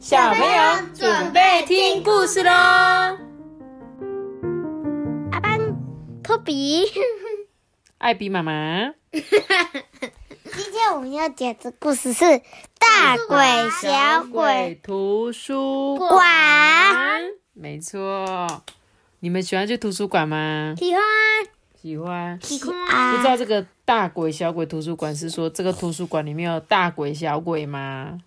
小朋友准备听故事喽！阿班、托比、艾比妈妈，今天我们要讲的故事是《大鬼小鬼图书馆》。没错，你们喜欢去图书馆吗？喜欢，喜欢。喜欢不知道这个大鬼小鬼图书馆是说这个图书馆里面有大鬼小鬼吗？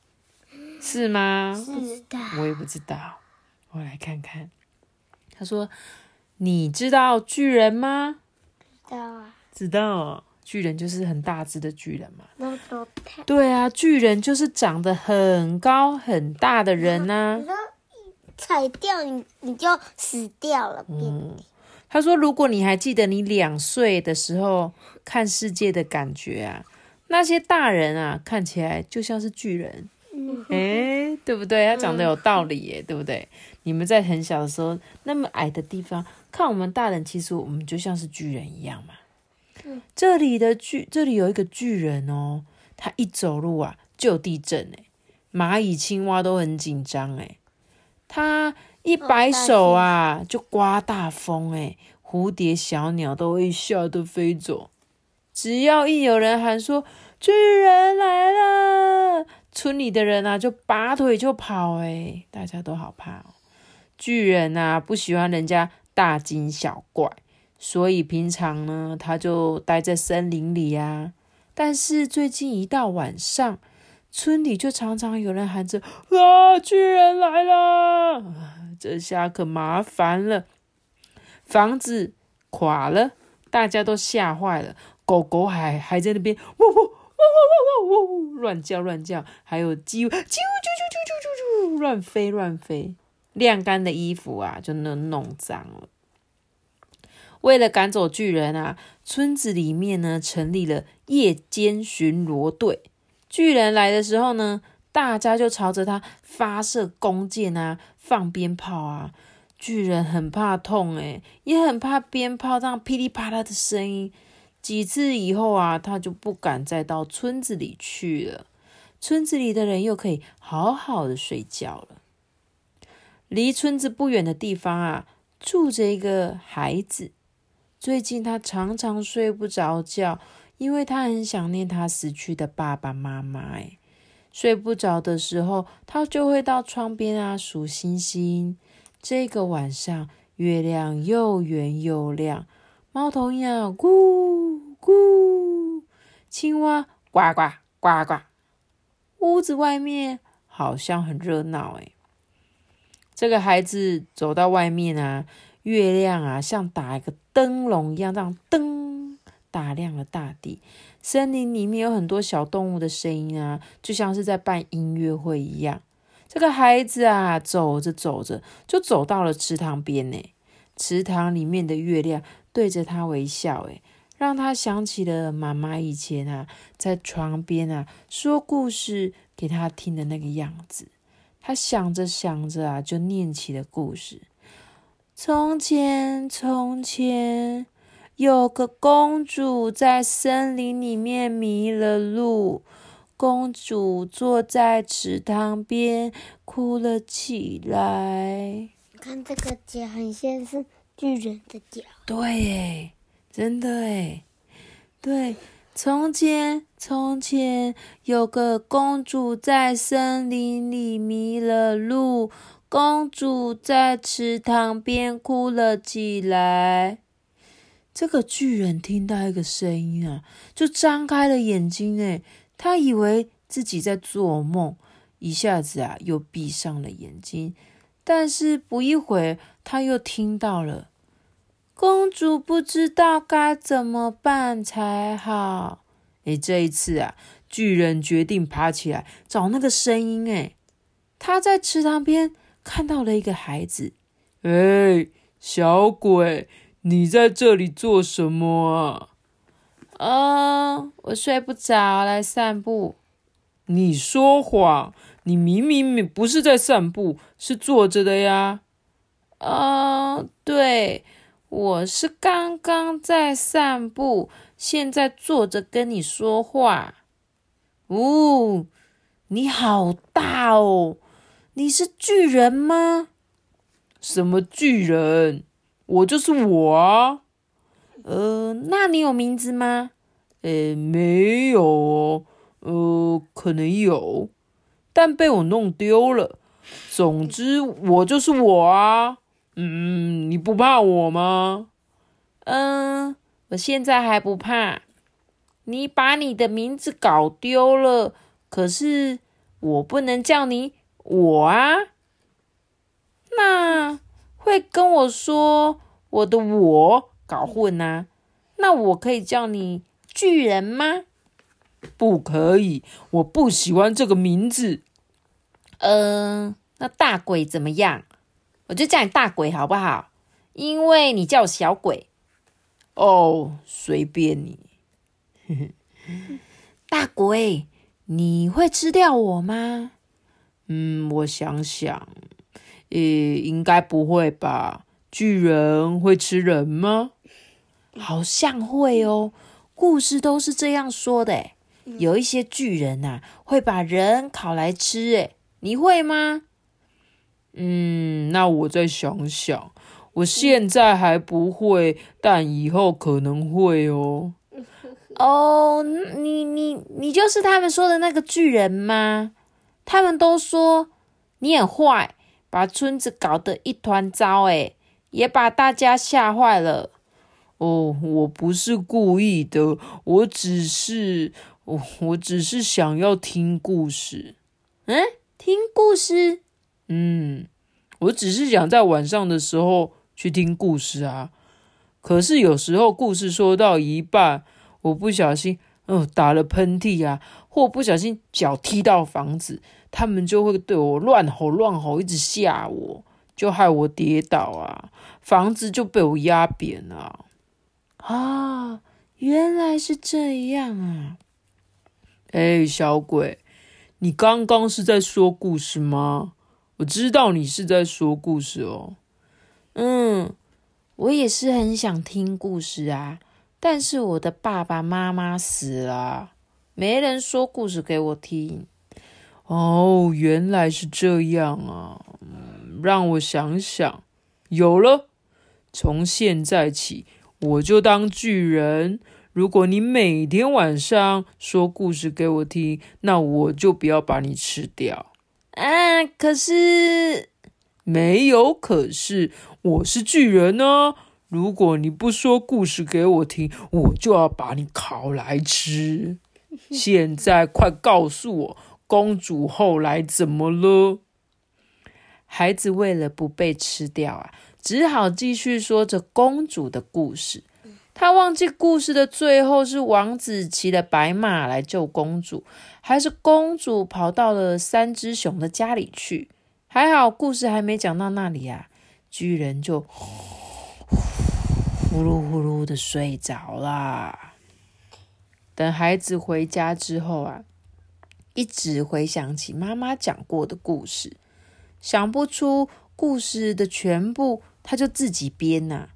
是吗？知道我也不知道，我来看看。他说：“你知道巨人吗知道啊，？”知道，巨人就是很大只的巨人嘛。对啊，巨人就是长得很高很大的人呐、踩掉你，你就死掉了，变嗯，他说，如果你还记得你两岁的时候看世界的感觉啊，那些大人啊看起来就像是巨人，嗯 诶，对不对？他讲的有道理耶，对不对？你们在很小的时候那么矮的地方看我们大人，其实我们就像是巨人一样嘛。这里的巨，这里有一个巨人哦，他一走路啊就有地震哎，蚂蚁、青蛙都很紧张哎，他一摆手啊就刮大风哎，蝴蝶、小鸟都会吓得飞走。只要一有人喊说巨人来了，村里的人啊就拔腿就跑哎，大家都好怕哦。巨人啊不喜欢人家大惊小怪。所以平常呢，他就待在森林里啊。但是最近一到晚上，村里就常常有人喊着：“啊，巨人来了！”这下可麻烦了，房子垮了，大家都吓坏了，狗狗还还在那边喔喔喔喔喔喔喔乱叫乱叫，还有鸡啾啾啾啾啾啾啾乱飞乱飞，晾干的衣服啊就能弄脏了。为了赶走巨人啊，村子里面呢成立了夜间巡逻队。巨人来的时候呢，大家就朝着他发射弓箭啊，放鞭炮啊。巨人很怕痛诶，也很怕鞭炮这样噼里啪啦的声音。几次以后啊，他就不敢再到村子里去了。村子里的人又可以好好的睡觉了。离村子不远的地方啊，住着一个孩子。最近他常常睡不着觉，因为他很想念他死去的爸爸妈妈。哎，睡不着的时候，他就会到窗边啊数星星。这个晚上，月亮又圆又亮，猫头鹰咕咕，青蛙呱呱呱呱。屋子外面好像很热闹哎。这个孩子走到外面啊。月亮啊，像打一个灯笼一样，这样灯打亮了大地。森林里面有很多小动物的声音啊，就像是在办音乐会一样。这个孩子啊，走着走着就走到了池塘边呢。池塘里面的月亮对着他微笑，诶，让他想起了妈妈以前啊，在床边啊说故事给他听的那个样子。他想着想着啊，就念起了故事。从前，从前有个公主在森林里面迷了路。公主坐在池塘边，哭了起来。看这个脚很像是巨人的脚。对，诶，真的诶，对。从前，从前有个公主在森林里迷了路。公主在池塘边哭了起来。这个巨人听到一个声音啊，就张开了眼睛。诶，他以为自己在做梦，一下子啊又闭上了眼睛。但是不一会儿，他又听到了。公主不知道该怎么办才好。诶，这一次啊，巨人决定爬起来找那个声音。诶，他在池塘边。看到了一个孩子，哎，小鬼，你在这里做什么啊？啊，我睡不着，来散步。你说谎！你明明不是在散步，是坐着的呀。啊，对，我是刚刚在散步，现在坐着跟你说话。哦，你好大哦！你是巨人吗？什么巨人？我就是我啊。呃，那你有名字吗？呃，没有。呃，可能有，但被我弄丢了。总之，我就是我啊。嗯，你不怕我吗？嗯，我现在还不怕。你把你的名字搞丢了，可是我不能叫你我啊。那会跟我说我的我搞混啊？那我可以叫你巨人吗？不可以，我不喜欢这个名字。嗯，那大鬼怎么样？我就叫你大鬼好不好？因为你叫我小鬼。哦，随便你。大鬼，你会吃掉我吗？嗯，我想想，呃，应该不会吧？巨人会吃人吗？好像会哦，故事都是这样说的。有一些巨人呐，会把人烤来吃。诶你会吗？嗯，那我再想想。我现在还不会，但以后可能会哦。哦，你你你就是他们说的那个巨人吗？他们都说你很坏，把村子搞得一团糟，诶也把大家吓坏了。哦，我不是故意的，我只是我我只是想要听故事。嗯，听故事？嗯，我只是想在晚上的时候去听故事啊。可是有时候故事说到一半。我不小心，嗯，打了喷嚏啊，或不小心脚踢到房子，他们就会对我乱吼乱吼，一直吓我，就害我跌倒啊，房子就被我压扁了。啊，原来是这样啊！哎，小鬼，你刚刚是在说故事吗？我知道你是在说故事哦。嗯，我也是很想听故事啊。但是我的爸爸妈妈死了，没人说故事给我听。哦，原来是这样啊！让我想想，有了，从现在起我就当巨人。如果你每天晚上说故事给我听，那我就不要把你吃掉。啊，可是没有，可是我是巨人呢。如果你不说故事给我听，我就要把你烤来吃。现在快告诉我，公主后来怎么了？孩子为了不被吃掉啊，只好继续说着公主的故事。他忘记故事的最后是王子骑了白马来救公主，还是公主跑到了三只熊的家里去？还好故事还没讲到那里啊，巨人就。呼噜呼噜的睡着啦。等孩子回家之后啊，一直回想起妈妈讲过的故事，想不出故事的全部，他就自己编呐。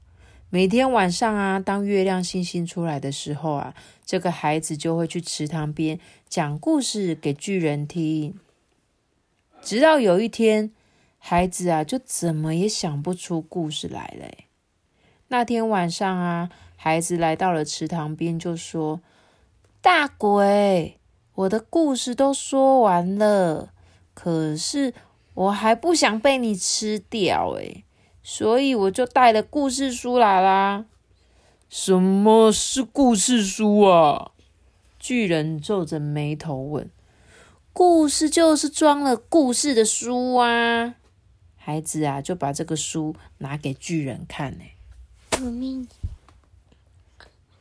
每天晚上啊，当月亮星星出来的时候啊，这个孩子就会去池塘边讲故事给巨人听。直到有一天，孩子啊，就怎么也想不出故事来了。那天晚上啊，孩子来到了池塘边，就说：“大鬼，我的故事都说完了，可是我还不想被你吃掉，诶所以我就带了故事书来啦。”“什么是故事书啊？”巨人皱着眉头问。“故事就是装了故事的书啊。”孩子啊，就把这个书拿给巨人看，呢。后面，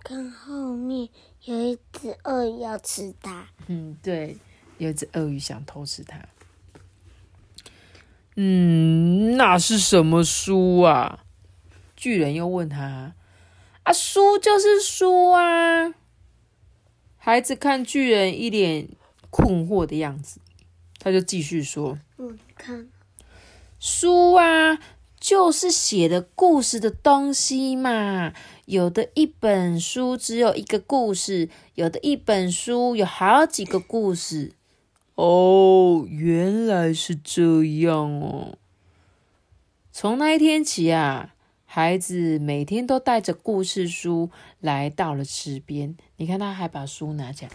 看后面有一只鳄鱼要吃它。嗯，对，有一只鳄鱼想偷吃它。嗯，那是什么书啊？巨人又问他。啊，书就是书啊。孩子看巨人一脸困惑的样子，他就继续说：“嗯，看书啊。”就是写的故事的东西嘛，有的一本书只有一个故事，有的一本书有好几个故事。哦，原来是这样哦。从那一天起啊，孩子每天都带着故事书来到了池边。你看，他还把书拿起来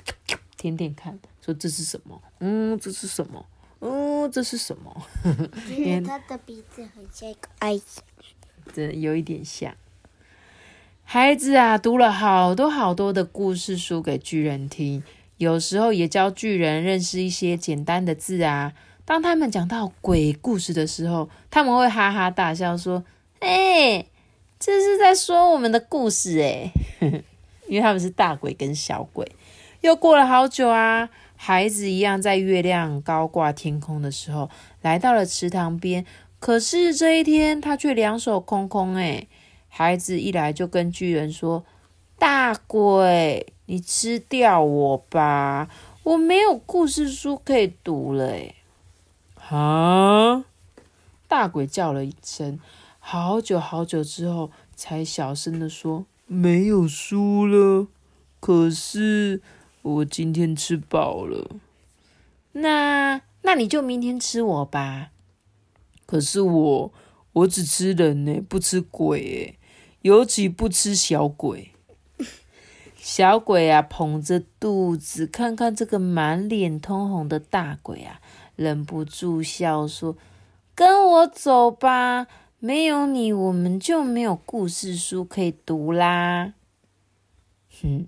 舔舔看，说这是什么？嗯，这是什么？嗯，这是什么？因为 他的鼻子很像一个爱心，这有一点像。孩子啊，读了好多好多的故事书给巨人听，有时候也教巨人认识一些简单的字啊。当他们讲到鬼故事的时候，他们会哈哈大笑，说：“哎，这是在说我们的故事哎。” 因为他们是大鬼跟小鬼。又过了好久啊，孩子一样在月亮高挂天空的时候，来到了池塘边。可是这一天，他却两手空空哎。孩子一来就跟巨人说：“大鬼，你吃掉我吧，我没有故事书可以读了。”哎，啊！大鬼叫了一声，好久好久之后，才小声的说：“没有书了。可是我今天吃饱了。那那你就明天吃我吧。可是我我只吃人呢，不吃鬼哎。”尤其不吃小鬼，小鬼啊，捧着肚子看看这个满脸通红的大鬼啊，忍不住笑说：“跟我走吧，没有你，我们就没有故事书可以读啦。”哼，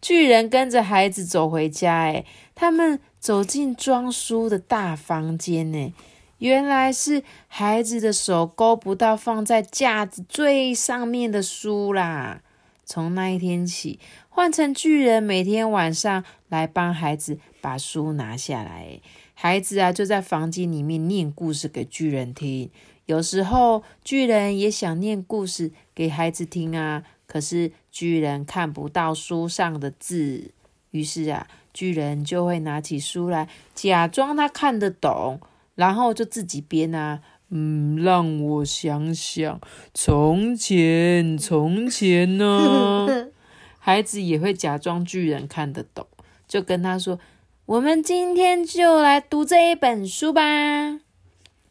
巨人跟着孩子走回家，哎，他们走进装书的大房间，呢。原来是孩子的手勾不到放在架子最上面的书啦。从那一天起，换成巨人每天晚上来帮孩子把书拿下来。孩子啊，就在房间里面念故事给巨人听。有时候巨人也想念故事给孩子听啊，可是巨人看不到书上的字。于是啊，巨人就会拿起书来，假装他看得懂。然后就自己编啊，嗯，让我想想，从前，从前呢，孩子也会假装巨人看得懂，就跟他说：“我们今天就来读这一本书吧。”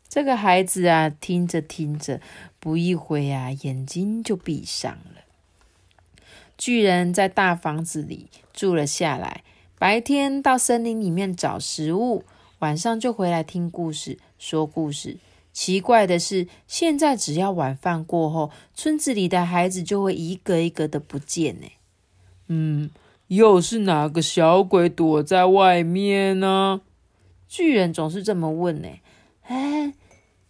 这个孩子啊，听着听着，不一会啊，眼睛就闭上了。巨人在大房子里住了下来，白天到森林里面找食物。晚上就回来听故事、说故事。奇怪的是，现在只要晚饭过后，村子里的孩子就会一个一个的不见呢。嗯，又是哪个小鬼躲在外面呢？巨人总是这么问呢。哎，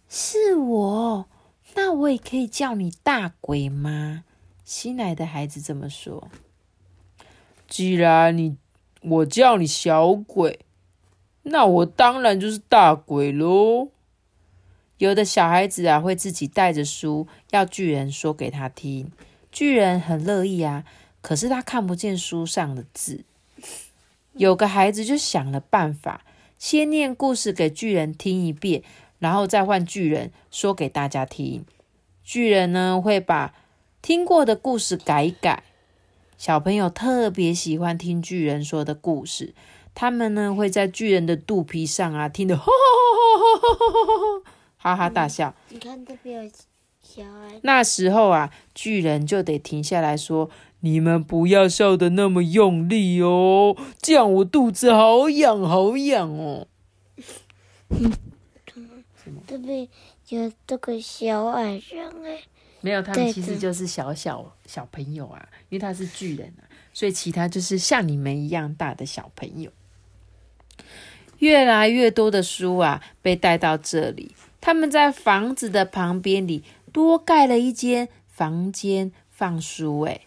是我，那我也可以叫你大鬼吗？新来的孩子这么说。既然你，我叫你小鬼。那我当然就是大鬼喽。有的小孩子啊，会自己带着书要巨人说给他听，巨人很乐意啊。可是他看不见书上的字。有个孩子就想了办法，先念故事给巨人听一遍，然后再换巨人说给大家听。巨人呢，会把听过的故事改一改。小朋友特别喜欢听巨人说的故事。他们呢会在巨人的肚皮上啊，听得哈 哈哈大笑。你看这边有小孩。那时候啊，巨人就得停下来说：“你们不要笑得那么用力哦，这样我肚子好痒好痒哦。”这边有这个小矮人哎。没有，他们其实就是小小小朋友啊，因为他是巨人啊，所以其他就是像你们一样大的小朋友。越来越多的书啊，被带到这里。他们在房子的旁边里多盖了一间房间放书。诶，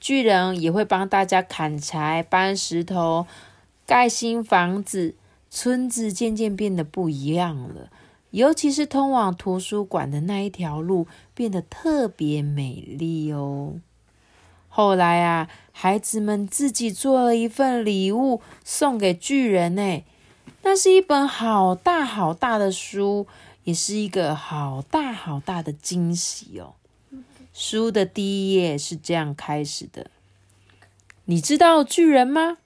巨人也会帮大家砍柴、搬石头、盖新房子。村子渐渐变得不一样了，尤其是通往图书馆的那一条路变得特别美丽哦。后来啊，孩子们自己做了一份礼物送给巨人。诶，那是一本好大好大的书，也是一个好大好大的惊喜哦。书的第一页是这样开始的：你知道巨人吗？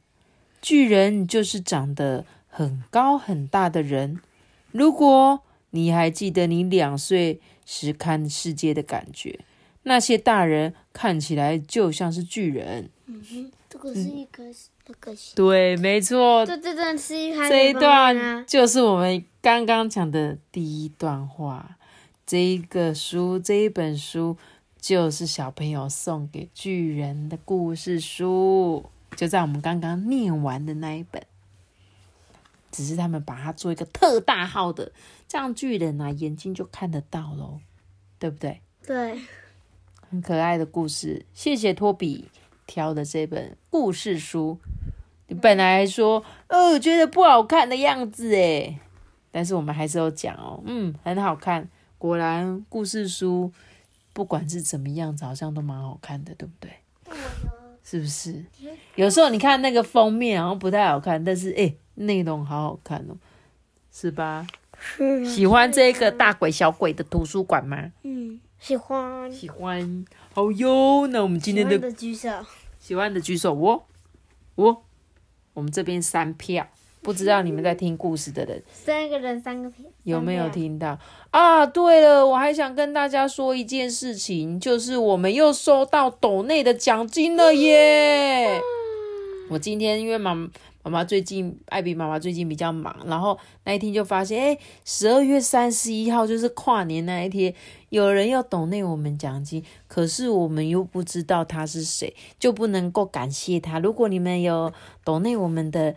巨人就是长得很高很大的人。如果你还记得你两岁时看世界的感觉，那些大人看起来就像是巨人。嗯哼，这个是一个那个对，没错。这这段是一这一段就是我们刚刚讲的第一段话。这一个书，这一本书就是小朋友送给巨人的故事书，就在我们刚刚念完的那一本。只是他们把它做一个特大号的，这样巨人啊眼睛就看得到喽，对不对？对，很可爱的故事。谢谢托比挑的这本故事书。你本来说，哦，觉得不好看的样子诶，但是我们还是有讲哦，嗯，很好看。果然，故事书不管是怎么样子，好像都蛮好看的，对不对？是不是？有时候你看那个封面好像不太好看，但是诶，内容好好看哦，是吧？是。喜欢这个大鬼小鬼的图书馆吗？嗯，喜欢。喜欢。好哟，那我们今天的举手。喜欢的举手，我，我，我们这边三票。不知道你们在听故事的人，三个人三个片，有没有听到啊？对了，我还想跟大家说一件事情，就是我们又收到斗内的奖金了耶！我今天因为妈妈妈最近，艾比妈妈最近比较忙，然后那一天就发现，哎，十二月三十一号就是跨年那一天，有人要懂内我们奖金，可是我们又不知道他是谁，就不能够感谢他。如果你们有懂内我们的。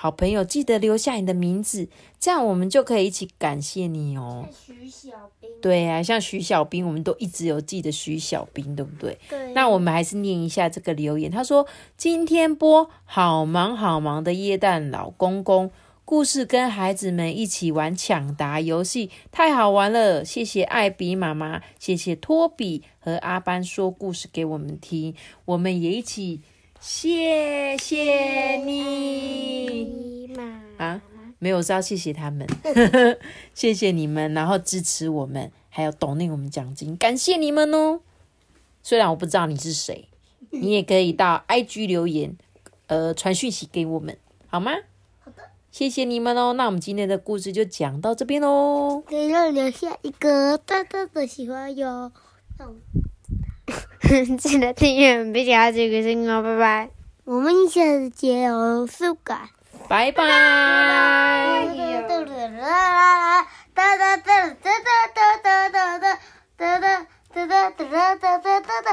好朋友，记得留下你的名字，这样我们就可以一起感谢你哦。徐小兵，对啊，像徐小兵，我们都一直有记得徐小兵，对不对？对。那我们还是念一下这个留言。他说：“今天播好忙好忙的耶诞老公公故事，跟孩子们一起玩抢答游戏，太好玩了！谢谢艾比妈妈，谢谢托比和阿班说故事给我们听，我们也一起。”谢谢你啊！没有，是要谢谢他们，谢谢你们，然后支持我们，还有懂那我们奖金，感谢你们哦。虽然我不知道你是谁，你也可以到 IG 留言，呃，传讯息给我们，好吗？好的，谢谢你们哦。那我们今天的故事就讲到这边喽。给我留下一个大大的喜欢哟。记得订阅，并且要这个声音哦，拜拜。我们下次见哦，苏感，拜拜。哒哒哒哒哒哒哒哒哒哒哒哒哒哒哒哒哒哒哒。